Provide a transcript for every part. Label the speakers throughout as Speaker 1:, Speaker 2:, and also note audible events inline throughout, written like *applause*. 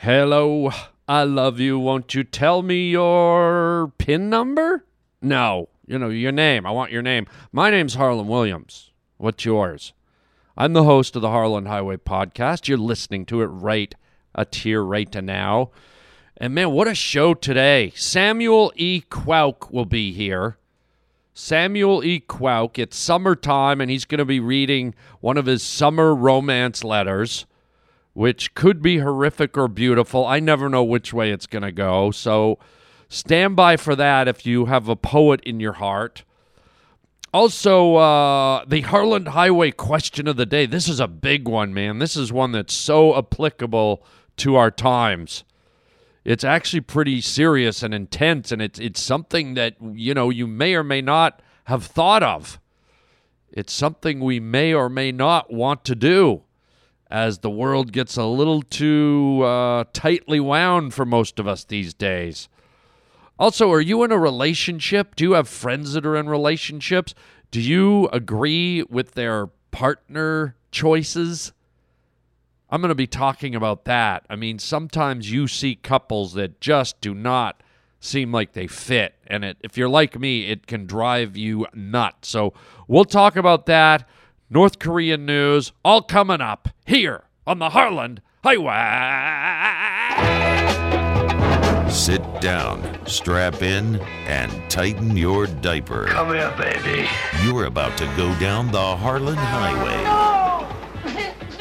Speaker 1: Hello, I love you. Won't you tell me your PIN number? No, you know, your name. I want your name. My name's Harland Williams. What's yours? I'm the host of the Harland Highway podcast. You're listening to it right a tier right to now. And man, what a show today. Samuel E. Quoke will be here. Samuel E. Quoke. It's summertime, and he's going to be reading one of his summer romance letters, which could be horrific or beautiful. I never know which way it's going to go. So stand by for that if you have a poet in your heart. Also, uh, the Harland Highway question of the day. This is a big one, man. This is one that's so applicable to our times. It's actually pretty serious and intense, and it's it's something that you know you may or may not have thought of. It's something we may or may not want to do, as the world gets a little too uh, tightly wound for most of us these days. Also, are you in a relationship? Do you have friends that are in relationships? Do you agree with their partner choices? I'm going to be talking about that. I mean, sometimes you see couples that just do not seem like they fit. And it, if you're like me, it can drive you nuts. So we'll talk about that. North Korean news, all coming up here on the Harland Highway.
Speaker 2: Sit down, strap in, and tighten your diaper.
Speaker 3: Come here, baby.
Speaker 2: You're about to go down the Harland Highway.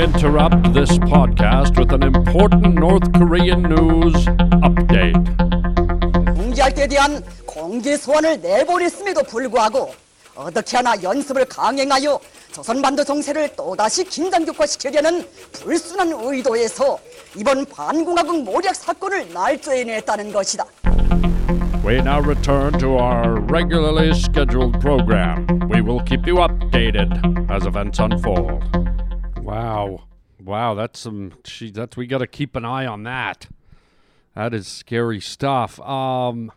Speaker 1: We interrupt this podcast with an important North Korean news update.
Speaker 4: 공지할 때에 대한 공지 소환을 내보냈음에도 불구하고 어떻게 하나 연습을 강행하여 조선반도 정세를 또다시 긴장격화시키려는 불순한 의도에서 이번 반공화국 모략 사건을 날조해냈다는 것이다.
Speaker 1: We now return to our regularly scheduled program. We will keep you updated as events unfold. Wow. Wow, that's some gee, that's we got to keep an eye on that. That is scary stuff. Um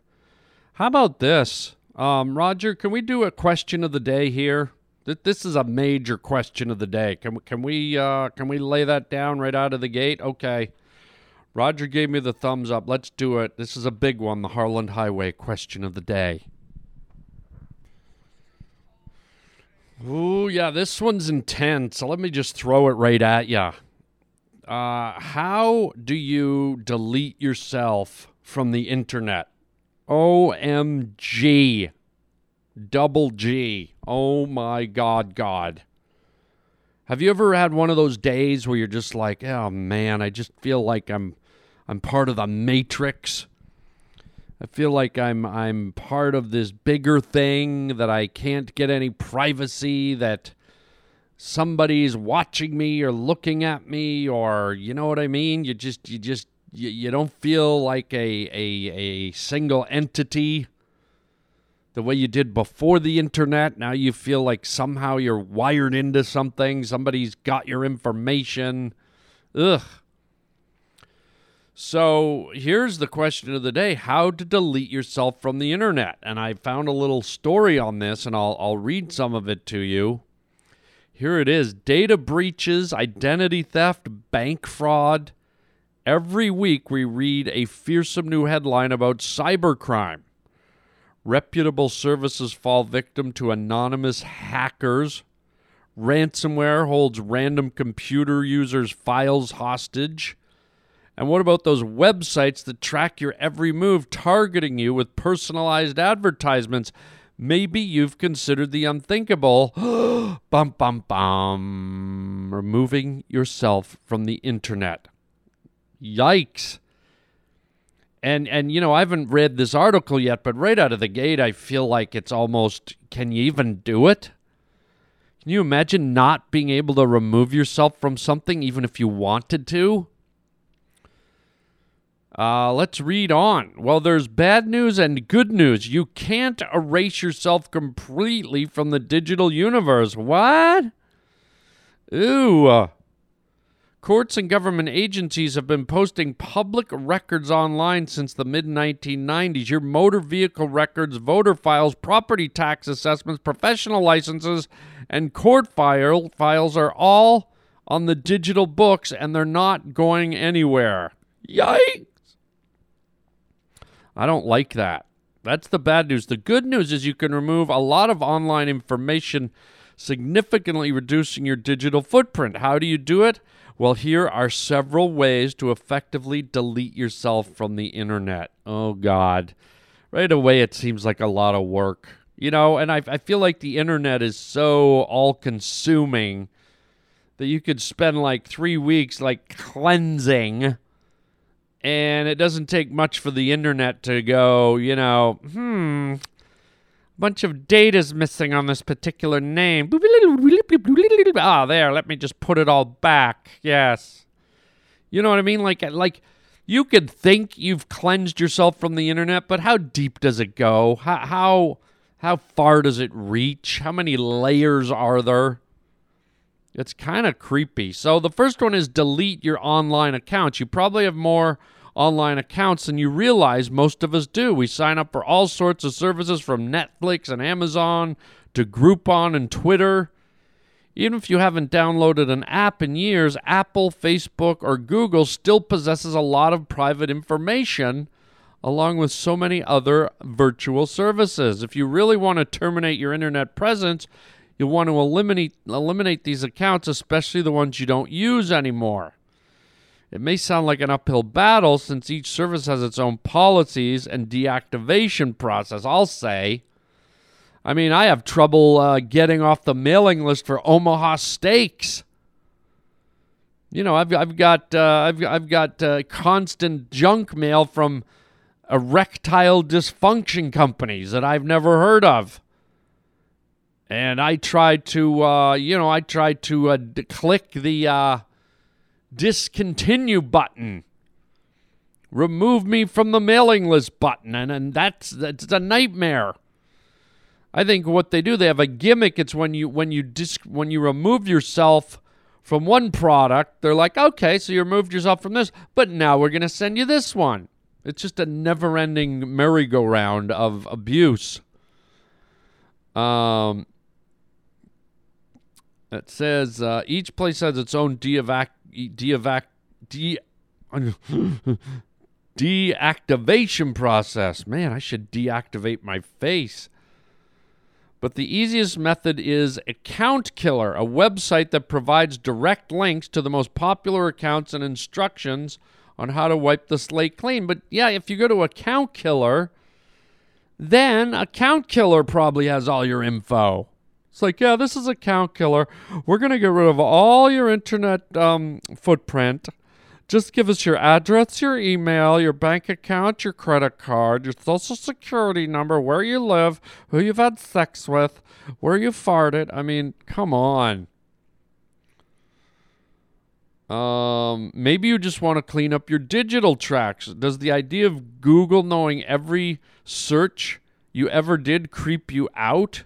Speaker 1: how about this? Um Roger, can we do a question of the day here? Th- This is a major question of the day. Can we, can we uh can we lay that down right out of the gate? Okay. Roger gave me the thumbs up. Let's do it. This is a big one, the Harland Highway question of the day. Ooh, yeah, this one's intense. So let me just throw it right at you. Uh, how do you delete yourself from the internet? OMG. Double G. Oh my God, God. Have you ever had one of those days where you're just like, oh man, I just feel like I'm I'm part of the matrix. I feel like I'm I'm part of this bigger thing that I can't get any privacy that somebody's watching me or looking at me or you know what I mean? You just you just you, you don't feel like a, a a single entity the way you did before the internet. Now you feel like somehow you're wired into something. Somebody's got your information. Ugh. So here's the question of the day how to delete yourself from the internet. And I found a little story on this, and I'll, I'll read some of it to you. Here it is data breaches, identity theft, bank fraud. Every week we read a fearsome new headline about cybercrime. Reputable services fall victim to anonymous hackers. Ransomware holds random computer users' files hostage. And what about those websites that track your every move, targeting you with personalized advertisements? Maybe you've considered the unthinkable. *gasps* bum, bum, bum. Removing yourself from the internet. Yikes. And and you know, I haven't read this article yet, but right out of the gate I feel like it's almost can you even do it? Can you imagine not being able to remove yourself from something even if you wanted to? Uh, let's read on. Well, there's bad news and good news. You can't erase yourself completely from the digital universe. What? Ooh. Courts and government agencies have been posting public records online since the mid 1990s. Your motor vehicle records, voter files, property tax assessments, professional licenses, and court file files are all on the digital books and they're not going anywhere. Yikes! I don't like that. That's the bad news. The good news is you can remove a lot of online information, significantly reducing your digital footprint. How do you do it? Well, here are several ways to effectively delete yourself from the internet. Oh, God. Right away, it seems like a lot of work. You know, and I, I feel like the internet is so all consuming that you could spend like three weeks like cleansing and it doesn't take much for the internet to go, you know, hmm, a bunch of data's missing on this particular name. Ah, there, let me just put it all back. Yes. You know what I mean? Like like you could think you've cleansed yourself from the internet, but how deep does it go? How how how far does it reach? How many layers are there? It's kind of creepy. So the first one is delete your online accounts. You probably have more online accounts than you realize most of us do. We sign up for all sorts of services from Netflix and Amazon to Groupon and Twitter. Even if you haven't downloaded an app in years, Apple, Facebook, or Google still possesses a lot of private information along with so many other virtual services. If you really want to terminate your internet presence, you'll want to eliminate eliminate these accounts, especially the ones you don't use anymore. It may sound like an uphill battle since each service has its own policies and deactivation process. I'll say. I mean, I have trouble uh, getting off the mailing list for Omaha Steaks. You know, I've I've got uh, I've I've got uh, constant junk mail from erectile dysfunction companies that I've never heard of. And I tried to, uh, you know, I tried to uh, click the uh, discontinue button, remove me from the mailing list button, and, and that's that's a nightmare. I think what they do, they have a gimmick. It's when you when you dis, when you remove yourself from one product, they're like, okay, so you removed yourself from this, but now we're gonna send you this one. It's just a never-ending merry-go-round of abuse. Um, it says uh, each place has its own deevac deevac de *laughs* deactivation process. Man, I should deactivate my face. But the easiest method is Account Killer, a website that provides direct links to the most popular accounts and instructions on how to wipe the slate clean. But yeah, if you go to Account Killer, then Account Killer probably has all your info. It's like, yeah, this is Account Killer. We're going to get rid of all your internet um, footprint. Just give us your address, your email, your bank account, your credit card, your social security number, where you live, who you've had sex with, where you farted. I mean, come on. Um, maybe you just want to clean up your digital tracks. Does the idea of Google knowing every search you ever did creep you out?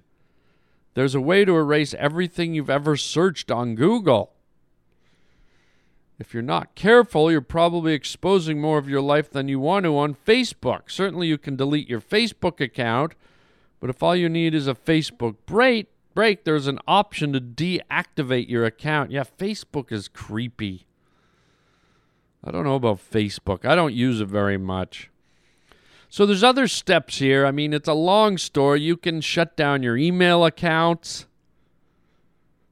Speaker 1: There's a way to erase everything you've ever searched on Google. If you're not careful, you're probably exposing more of your life than you want to on Facebook. Certainly, you can delete your Facebook account, but if all you need is a Facebook break, break, there's an option to deactivate your account. Yeah, Facebook is creepy. I don't know about Facebook. I don't use it very much. So there's other steps here. I mean, it's a long story. You can shut down your email accounts.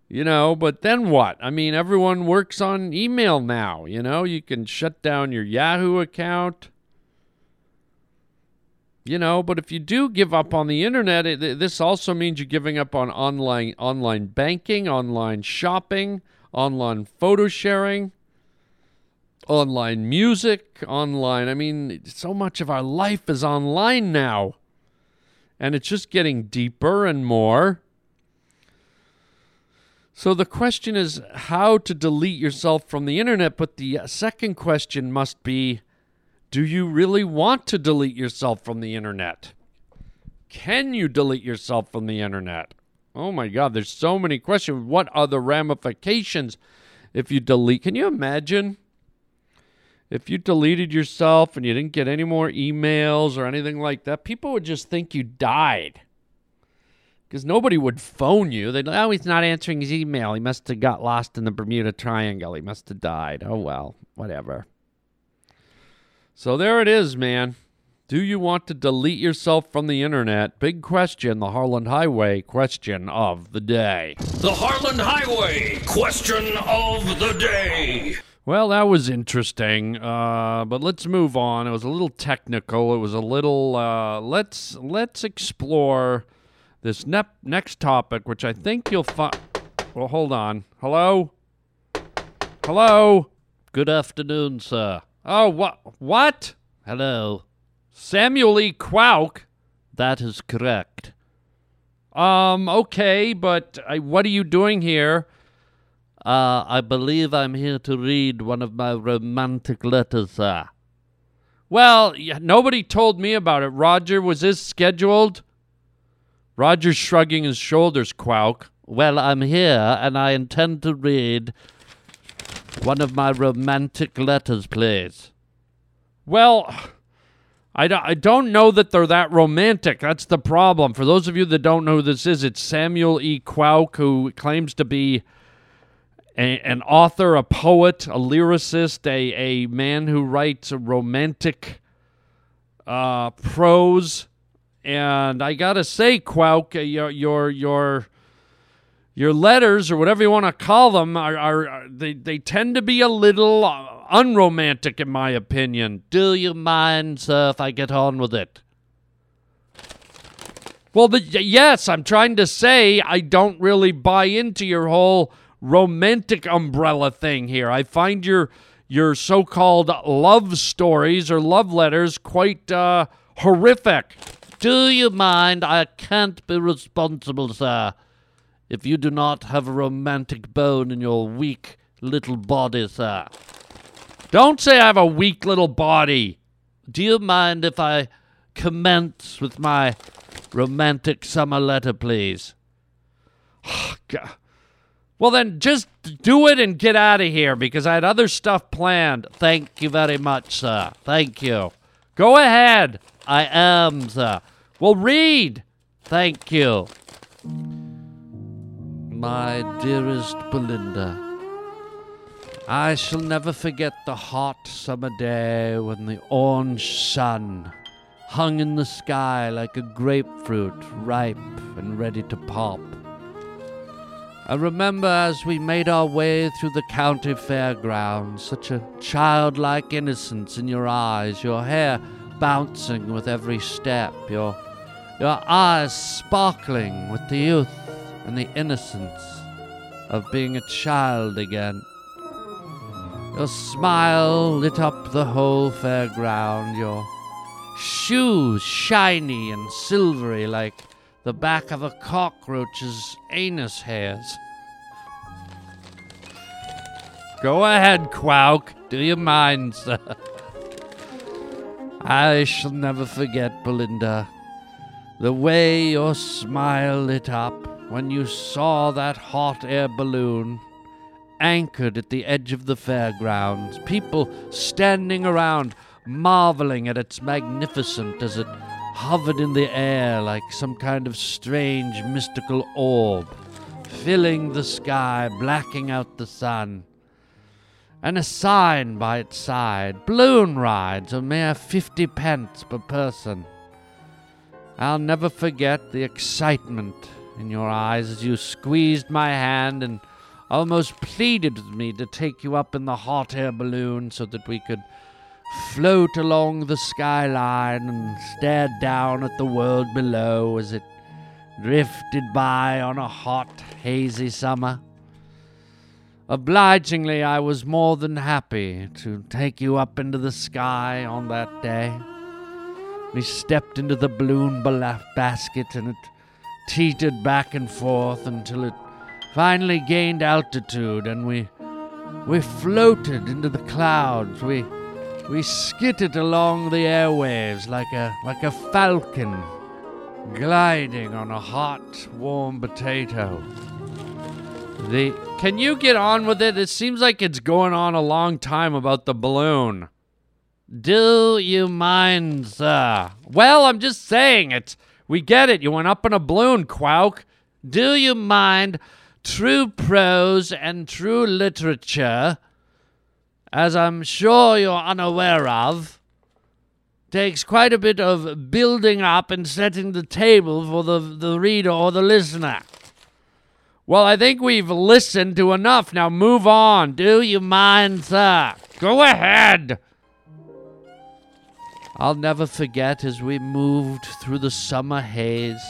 Speaker 1: You know, but then what? I mean, everyone works on email now, you know? You can shut down your Yahoo account. You know, but if you do give up on the internet, it, this also means you're giving up on online online banking, online shopping, online photo sharing. Online music, online. I mean, so much of our life is online now. And it's just getting deeper and more. So the question is how to delete yourself from the internet, but the second question must be do you really want to delete yourself from the internet? Can you delete yourself from the internet? Oh my God, there's so many questions. What are the ramifications if you delete? Can you imagine if you deleted yourself and you didn't get any more emails or anything like that? People would just think you died because nobody would phone you. They'd, oh, he's not answering his email. He must have got lost in the Bermuda Triangle. He must have died. Oh, well, whatever. So there it is, man. Do you want to delete yourself from the internet? Big question, the Harland Highway question of the day.
Speaker 5: The Harland Highway question of the day.
Speaker 1: Well, that was interesting, uh, but let's move on. It was a little technical. It was a little. Uh, let's let's explore this ne- next topic, which I think you'll find. Well, hold on. Hello. Hello. Good afternoon, sir. Oh, what? What? Hello. Samuel E. Quoke? That is correct. Um, okay, but I, what are you doing here? Uh, I believe I'm here to read one of my romantic letters, sir. Well, nobody told me about it. Roger, was this scheduled? Roger's shrugging his shoulders, Quoke. Well, I'm here, and I intend to read one of my romantic letters, please. Well, I don't, I don't know that they're that romantic. That's the problem. For those of you that don't know who this is, it's Samuel E. Quoke, who claims to be a, an author, a poet, a lyricist, a, a man who writes romantic uh, prose. And I gotta say, Quoke, uh, your your your your letters or whatever you want to call them are, are, are they they tend to be a little uh, unromantic in my opinion. Do you mind, sir, if I get on with it? Well, the, yes, I'm trying to say I don't really buy into your whole romantic umbrella thing here. I find your your so-called love stories or love letters quite uh, horrific. Do you mind? I can't be responsible, sir, if you do not have a romantic bone in your weak little body, sir. Don't say I have a weak little body. Do you mind if I commence with my romantic summer letter, please? God. Well, then just do it and get out of here because I had other stuff planned. Thank you very much, sir. Thank you. Go ahead. I am, sir. Well, read. Thank you. My dearest Belinda, I shall never forget the hot summer day when the orange sun hung in the sky like a grapefruit ripe and ready to pop. I remember as we made our way through the county fairgrounds, such a childlike innocence in your eyes, your hair bouncing with every step, your, your eyes sparkling with the youth and the innocence of being a child again. Your smile lit up the whole fairground, your shoes shiny and silvery like the back of a cockroach's anus hairs. Go ahead, Quoke. Do you mind, sir? I shall never forget, Belinda, the way your smile lit up when you saw that hot air balloon anchored at the edge of the fairgrounds, people standing around marveling at its magnificence as it hovered in the air like some kind of strange mystical orb, filling the sky, blacking out the sun. And a sign by its side balloon rides, a mere fifty pence per person. I'll never forget the excitement in your eyes as you squeezed my hand and almost pleaded with me to take you up in the hot air balloon so that we could float along the skyline and stare down at the world below as it drifted by on a hot, hazy summer. Obligingly, I was more than happy to take you up into the sky on that day. We stepped into the balloon basket and it teetered back and forth until it finally gained altitude and we we floated into the clouds. We we skittered along the airwaves like a like a falcon gliding on a hot, warm potato. The Can you get on with it? It seems like it's going on a long time about the balloon. Do you mind, sir? Well, I'm just saying it. We get it. You went up in a balloon, Quoke. Do you mind true prose and true literature, as I'm sure you're unaware of, takes quite a bit of building up and setting the table for the, the reader or the listener. Well, I think we've listened to enough. Now move on. Do you mind, sir? Go ahead. I'll never forget as we moved through the summer haze.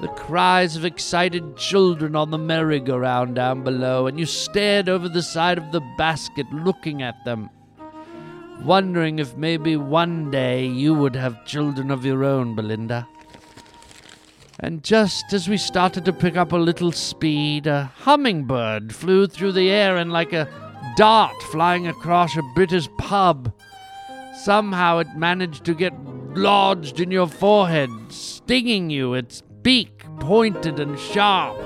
Speaker 1: The cries of excited children on the merry-go-round down below, and you stared over the side of the basket looking at them, wondering if maybe one day you would have children of your own, Belinda. And just as we started to pick up a little speed, a hummingbird flew through the air and like a dart flying across a British pub. Somehow it managed to get lodged in your forehead, stinging you, its beak pointed and sharp,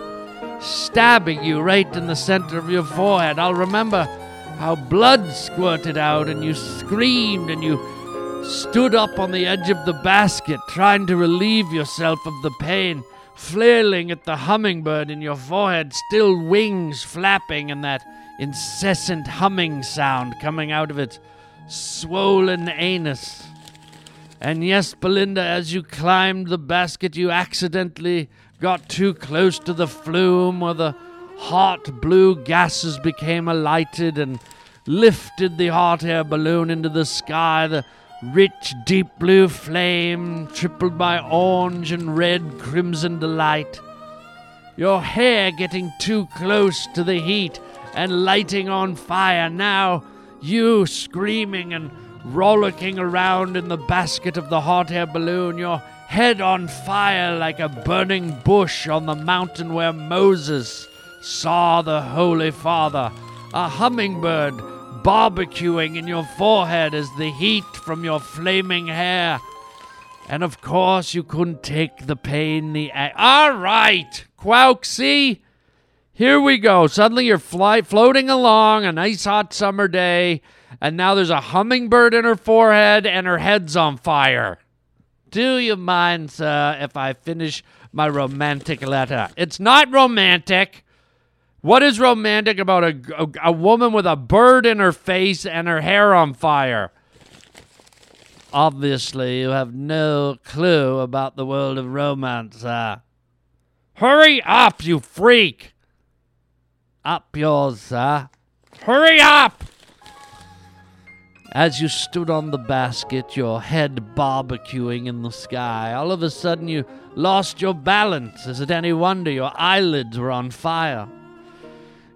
Speaker 1: stabbing you right in the center of your forehead. I'll remember how blood squirted out and you screamed and you stood up on the edge of the basket trying to relieve yourself of the pain, flailing at the hummingbird in your forehead, still wings flapping and that incessant humming sound coming out of its swollen anus. And yes, Belinda, as you climbed the basket, you accidentally got too close to the flume where the hot blue gases became alighted and lifted the hot air balloon into the sky. The rich, deep blue flame, tripled by orange and red crimson delight. Your hair getting too close to the heat and lighting on fire. Now, you screaming and rollicking around in the basket of the hot air balloon, your head on fire like a burning bush on the mountain where Moses saw the Holy Father, a hummingbird barbecuing in your forehead as the heat from your flaming hair. And of course, you couldn't take the pain, the. A- All right, Quoke, see? Here we go. Suddenly you're fly- floating along a nice hot summer day, and now there's a hummingbird in her forehead and her head's on fire. Do you mind, sir, if I finish my romantic letter? It's not romantic. What is romantic about a, a, a woman with a bird in her face and her hair on fire? Obviously, you have no clue about the world of romance, sir. Hurry up, you freak! Up yours, sir. Hurry up! As you stood on the basket, your head barbecuing in the sky, all of a sudden you lost your balance. Is it any wonder your eyelids were on fire?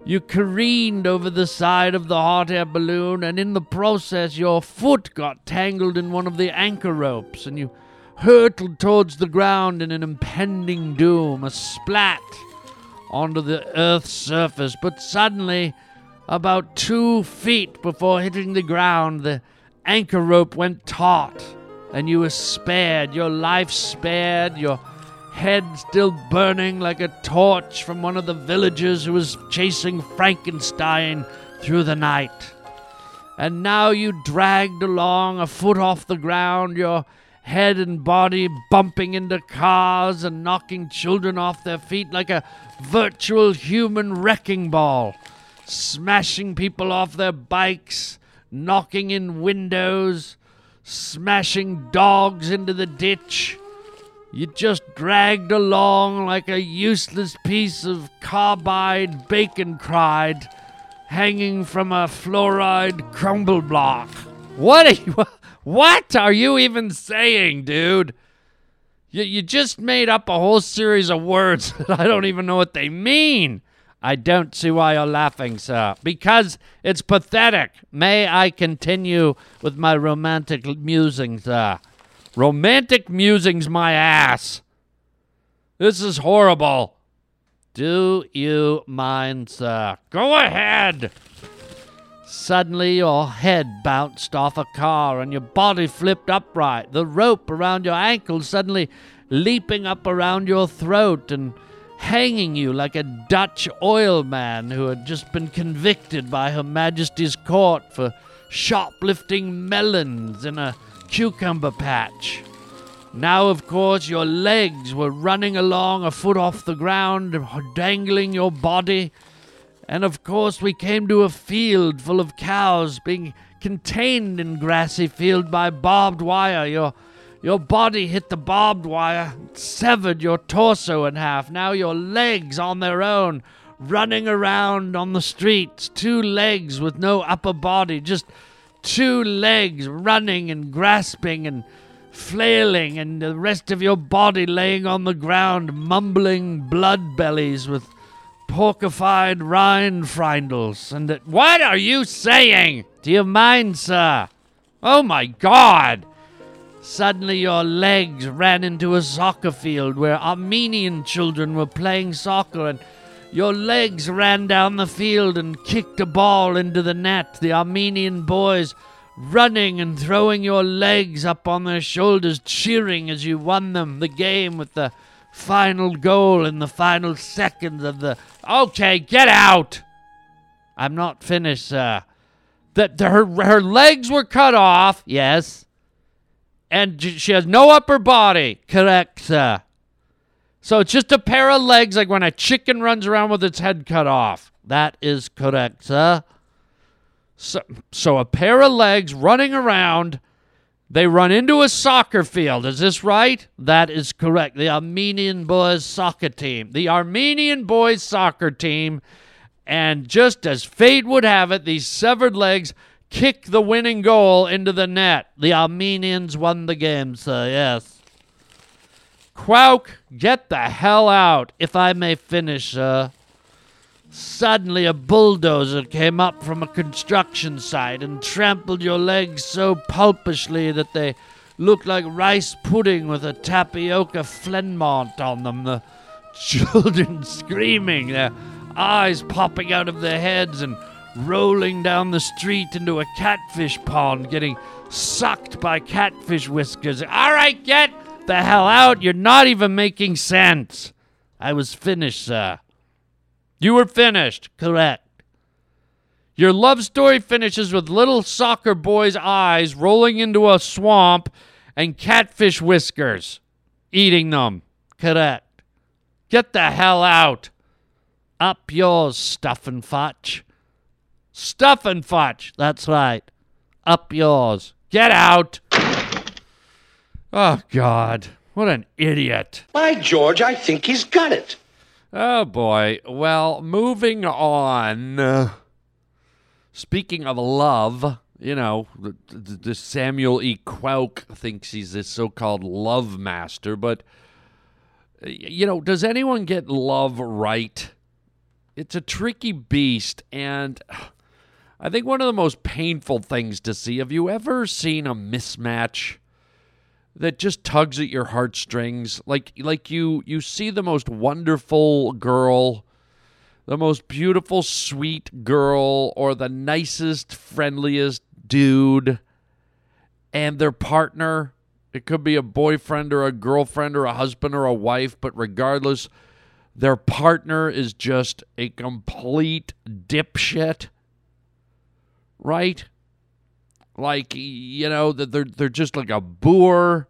Speaker 1: You careened over the side of the hot air balloon, and in the process, your foot got tangled in one of the anchor ropes, and you hurtled towards the ground in an impending doom, a splat onto the earth's surface. But suddenly, about two feet before hitting the ground, the anchor rope went taut, and you were spared, your life spared, your head still burning like a torch from one of the villagers who was chasing Frankenstein through the night. And now you dragged along a foot off the ground, your head and body bumping into cars and knocking children off their feet like a virtual human wrecking ball, smashing people off their bikes, knocking in windows, smashing dogs into the ditch. You just dragged along like a useless piece of carbide bacon cried hanging from a fluoride crumble block. What are you, *laughs* what are you even saying, dude? You, you just made up a whole series of words *laughs* that I don't even know what they mean. I don't see why you're laughing, sir. Because it's pathetic. May I continue with my romantic musings, sir? Romantic musings, my ass. This is horrible. Do you mind, sir? Go ahead. Suddenly, your head bounced off a car and your body flipped upright, the rope around your ankle suddenly leaping up around your throat and hanging you like a Dutch oil man who had just been convicted by Her Majesty's court for shoplifting melons in a cucumber patch. Now, of course, your legs were running along a foot off the ground, dangling your body. And of course, we came to a field full of cows being contained in grassy field by barbed wire. Your your body hit the barbed wire, severed your torso in half. Now your legs on their own, running around on the streets, two legs with no upper body, just two legs running and grasping and flailing, and the rest of your body laying on the ground, mumbling blood bellies with porcified rind frindles. And what are you saying? Do you mind, sir? Oh my God! Suddenly, your legs ran into a soccer field where Armenian children were playing soccer, and your legs ran down the field and kicked a ball into the net. The Armenian boys running and throwing your legs up on their shoulders, cheering as you won them the game with the final goal in the final seconds of the. Okay, get out! I'm not finished, sir. That her her legs were cut off. Yes and she has no upper body. Correct. So it's just a pair of legs, like when a chicken runs around with its head cut off. That is correct. So, so a pair of legs running around. They run into a soccer field. Is this right? That is correct. The Armenian boys soccer team. The Armenian boys soccer team. And just as fate would have it, these severed legs kick the winning goal into the net. The Armenians won the game, sir, yes. Quoke, get the hell out, if I may finish, sir. Suddenly, a bulldozer came up from a construction site and trampled your legs so pulpishly that they looked like rice pudding with a tapioca flenmont on them. The *laughs* children screaming, their eyes popping out of their heads, and rolling down the street into a catfish pond, getting sucked by catfish whiskers. All right, get the hell out. You're not even making sense. I was finished, sir. You were finished. Correct. Your love story finishes with little soccer boy's eyes rolling into a swamp and catfish whiskers eating them. Correct. Get the hell out. Up yours, stuff and fudge. Stuff and fudge. That's right. Up yours. Get out. Oh, God. What an idiot.
Speaker 3: By George, I think he's got it.
Speaker 1: Oh, boy. Well, moving on. Speaking of love, you know, the, Samuel E. Quoke thinks he's this so called love master, but, you know, does anyone get love right? It's a tricky beast, and I think one of the most painful things to see. Have you ever seen a mismatch that just tugs at your heartstrings? Like like you you see the most wonderful girl, the most beautiful sweet girl or the nicest friendliest dude and their partner, it could be a boyfriend or a girlfriend or a husband or a wife, but regardless their partner is just a complete dipshit right? Like you know that they're they're just like a boor,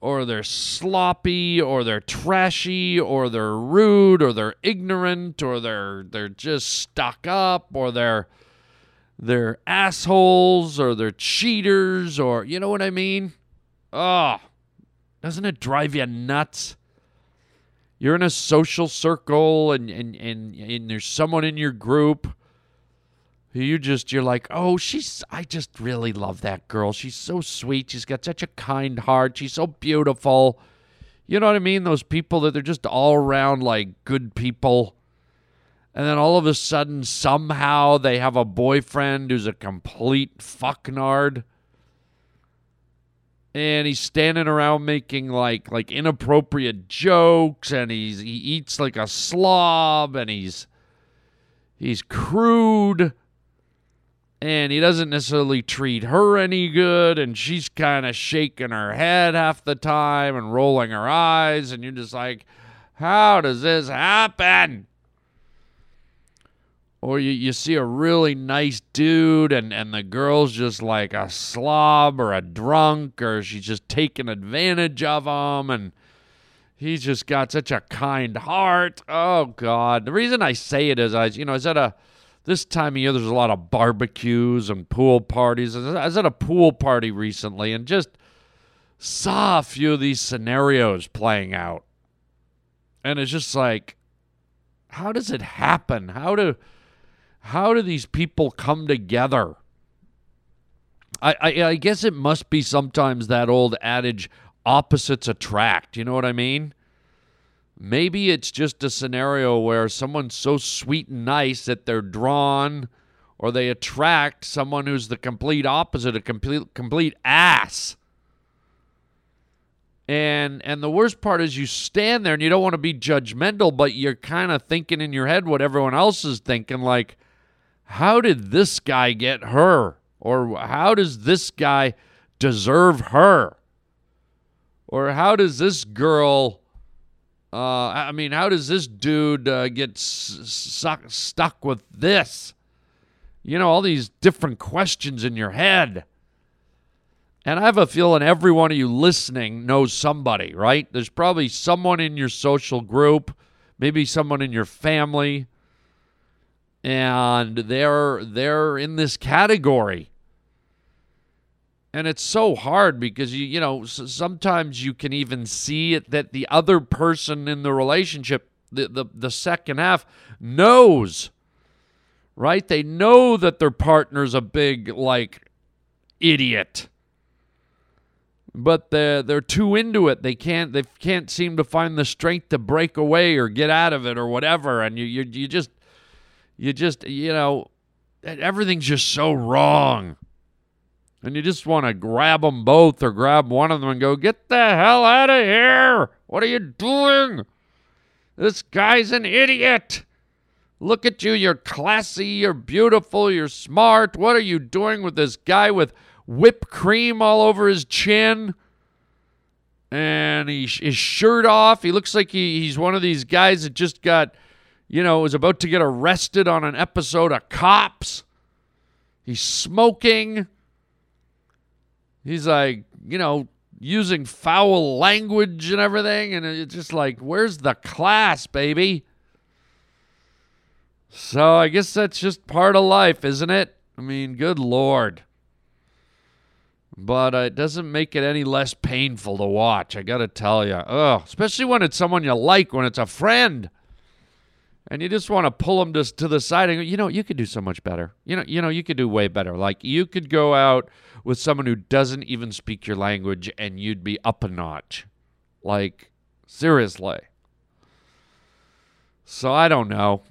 Speaker 1: or they're sloppy, or they're trashy, or they're rude, or they're ignorant, or they're they're just stuck up, or they're they're assholes, or they're cheaters, or you know what I mean? Oh, doesn't it drive you nuts? You're in a social circle and, and, and, and there's someone in your group you just you're like oh she's i just really love that girl. She's so sweet. She's got such a kind heart. She's so beautiful. You know what i mean? Those people that they're just all around like good people. And then all of a sudden, somehow they have a boyfriend who's a complete fucknard. And he's standing around making like like inappropriate jokes, and he's he eats like a slob, and he's he's crude, and he doesn't necessarily treat her any good, and she's kind of shaking her head half the time and rolling her eyes, and you're just like, how does this happen? or you, you see a really nice dude and, and the girl's just like a slob or a drunk or she's just taking advantage of him and he's just got such a kind heart oh god the reason i say it is i you know is that uh, a this time of year there's a lot of barbecues and pool parties i was at a pool party recently and just saw a few of these scenarios playing out and it's just like how does it happen how do how do these people come together? I, I, I guess it must be sometimes that old adage, opposites attract. You know what I mean? Maybe it's just a scenario where someone's so sweet and nice that they're drawn or they attract someone who's the complete opposite, a complete complete ass. And and the worst part is you stand there and you don't want to be judgmental, but you're kind of thinking in your head what everyone else is thinking like how did this guy get her? Or how does this guy deserve her? Or how does this girl, uh, I mean, how does this dude uh, get stuck, stuck with this? You know, all these different questions in your head. And I have a feeling every one of you listening knows somebody, right? There's probably someone in your social group, maybe someone in your family, and they're they're in this category and it's so hard because you you know sometimes you can even see it that the other person in the relationship the, the the second half knows right? They know that their partner's a big like idiot. But they're they're too into it. They can't they can't seem to find the strength to break away or get out of it or whatever. And you you, you just you just, you know, everything's just so wrong. And you just want to grab them both or grab one of them and go, get the hell out of here. What are you doing? This guy's an idiot. Look at you. You're classy. You're beautiful. You're smart. What are you doing with this guy with whipped cream all over his chin? And he, his shirt off. He looks like he, he's one of these guys that just got you know, was about to get arrested on an episode of Cops. He's smoking. He's like, you know, using foul language and everything. And it's just like, where's the class, baby? So I guess that's just part of life, isn't it? I mean, good Lord. But uh, it doesn't make it any less painful to watch, I gotta tell you. Ugh, especially when it's someone you like, when it's a friend and you just want to pull them just to the side and go, you know, you could do so much better. You know, you know, you could do way better. Like you could go out with someone who doesn't even speak your language and you'd be up a notch. Like seriously. So I don't know.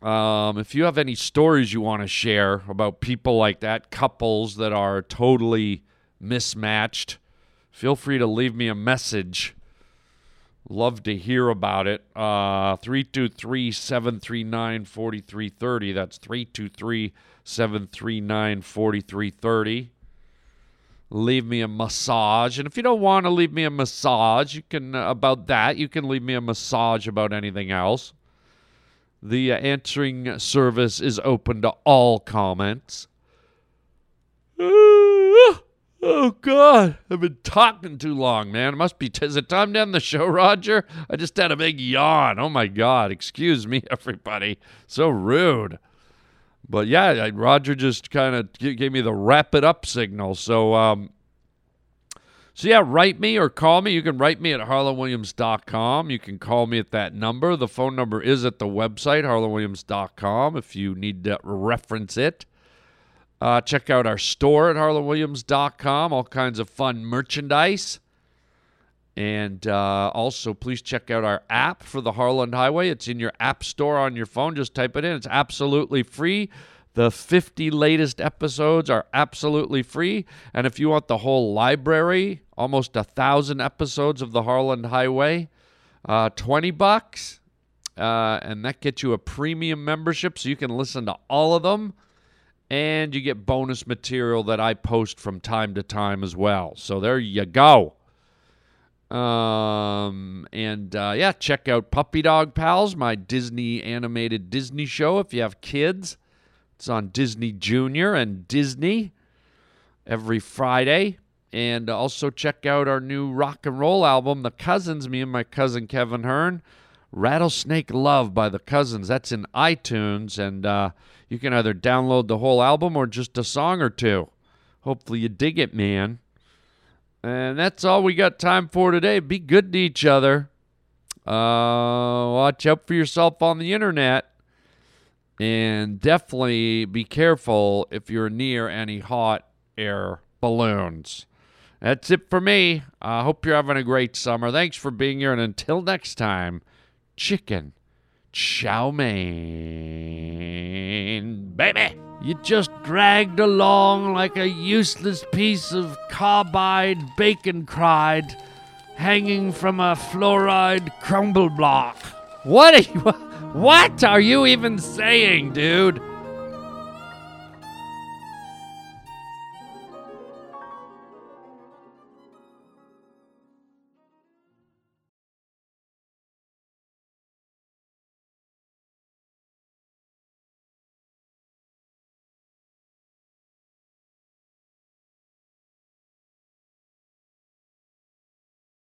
Speaker 1: Um, if you have any stories you want to share about people like that, couples that are totally mismatched, feel free to leave me a message Love to hear about it. Uh, 323 739 4330. That's 323 739 4330. Leave me a massage. And if you don't want to leave me a massage, you can, uh, about that, you can leave me a massage about anything else. The uh, answering service is open to all comments. Oh God, I've been talking too long, man. It must be. T- is it time to end the show, Roger? I just had a big yawn. Oh my God, excuse me, *laughs* everybody. So rude. But yeah, Roger just kind of gave me the wrap it up signal. So, um, so yeah, write me or call me. You can write me at harlandwilliams.com. You can call me at that number. The phone number is at the website, harlandwilliams.com, if you need to reference it. Uh, check out our store at harlandwilliams.com, all kinds of fun merchandise. And uh, also, please check out our app for the Harland Highway. It's in your app store on your phone. Just type it in, it's absolutely free. The 50 latest episodes are absolutely free. And if you want the whole library, almost a thousand episodes of the Harland Highway, uh, 20 bucks. Uh, and that gets you a premium membership so you can listen to all of them. And you get bonus material that I post from time to time as well. So there you go. Um, and uh, yeah, check out Puppy Dog Pals, my Disney animated Disney show. If you have kids, it's on Disney Junior and Disney every Friday. And also check out our new rock and roll album, The Cousins, me and my cousin Kevin Hearn. Rattlesnake Love by The Cousins. That's in iTunes. And uh, you can either download the whole album or just a song or two. Hopefully you dig it, man. And that's all we got time for today. Be good to each other. Uh, watch out for yourself on the internet. And definitely be careful if you're near any hot air balloons. That's it for me. I hope you're having a great summer. Thanks for being here. And until next time, chicken chow mein, baby. You just dragged along like a useless piece of carbide bacon cried hanging from a fluoride crumble block. What are you, *laughs* what are you even saying, dude?